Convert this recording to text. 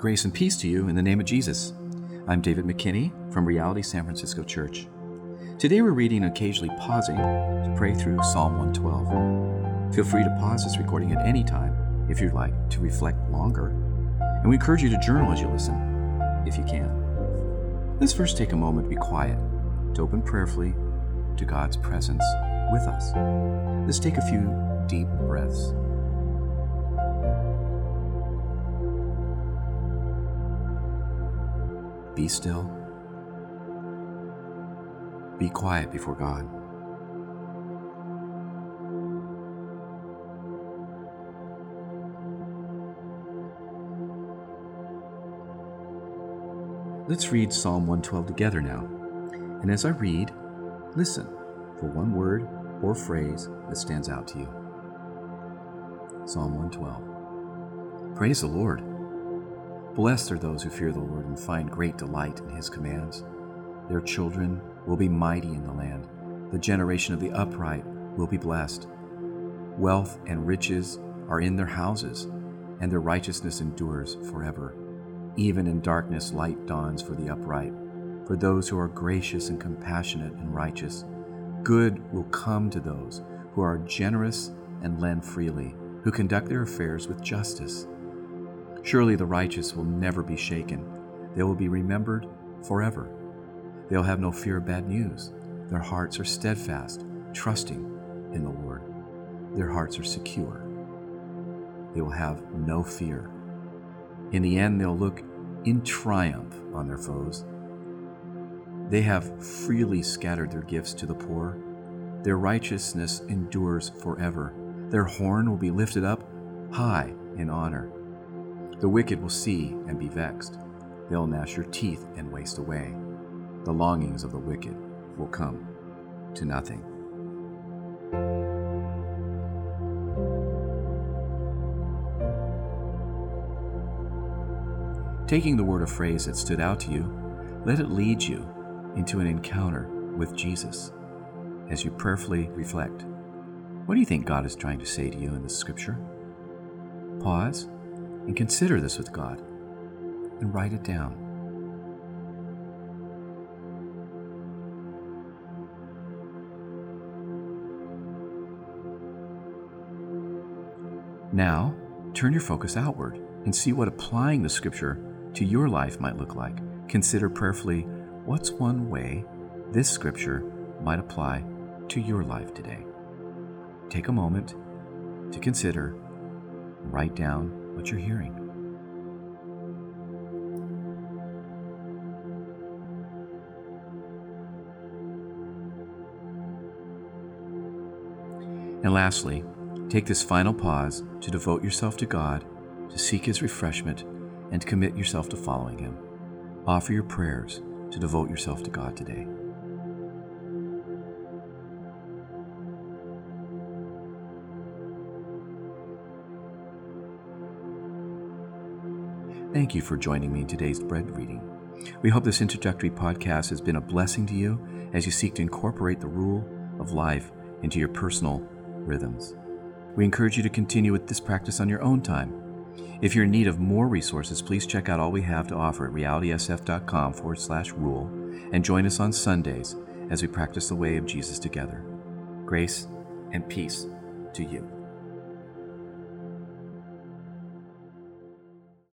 Grace and peace to you in the name of Jesus. I'm David McKinney from Reality San Francisco Church. Today we're reading and occasionally pausing to pray through Psalm 112. Feel free to pause this recording at any time if you'd like to reflect longer, and we encourage you to journal as you listen, if you can. Let's first take a moment to be quiet, to open prayerfully to God's presence with us. Let's take a few deep breaths. Be still. Be quiet before God. Let's read Psalm 112 together now. And as I read, listen for one word or phrase that stands out to you. Psalm 112. Praise the Lord. Blessed are those who fear the Lord and find great delight in his commands. Their children will be mighty in the land. The generation of the upright will be blessed. Wealth and riches are in their houses, and their righteousness endures forever. Even in darkness, light dawns for the upright. For those who are gracious and compassionate and righteous, good will come to those who are generous and lend freely, who conduct their affairs with justice. Surely the righteous will never be shaken. They will be remembered forever. They'll have no fear of bad news. Their hearts are steadfast, trusting in the Lord. Their hearts are secure. They will have no fear. In the end, they'll look in triumph on their foes. They have freely scattered their gifts to the poor. Their righteousness endures forever. Their horn will be lifted up high in honor. The wicked will see and be vexed. They'll gnash your teeth and waste away. The longings of the wicked will come to nothing. Taking the word or phrase that stood out to you, let it lead you into an encounter with Jesus as you prayerfully reflect. What do you think God is trying to say to you in the scripture? Pause and consider this with God and write it down. Now, turn your focus outward and see what applying the scripture to your life might look like. Consider prayerfully what's one way this scripture might apply to your life today. Take a moment to consider, write down what you're hearing. And lastly, take this final pause to devote yourself to God, to seek His refreshment, and to commit yourself to following Him. Offer your prayers to devote yourself to God today. Thank you for joining me in today's bread reading. We hope this introductory podcast has been a blessing to you as you seek to incorporate the rule of life into your personal rhythms. We encourage you to continue with this practice on your own time. If you're in need of more resources, please check out all we have to offer at realitysf.com forward slash rule and join us on Sundays as we practice the way of Jesus together. Grace and peace to you.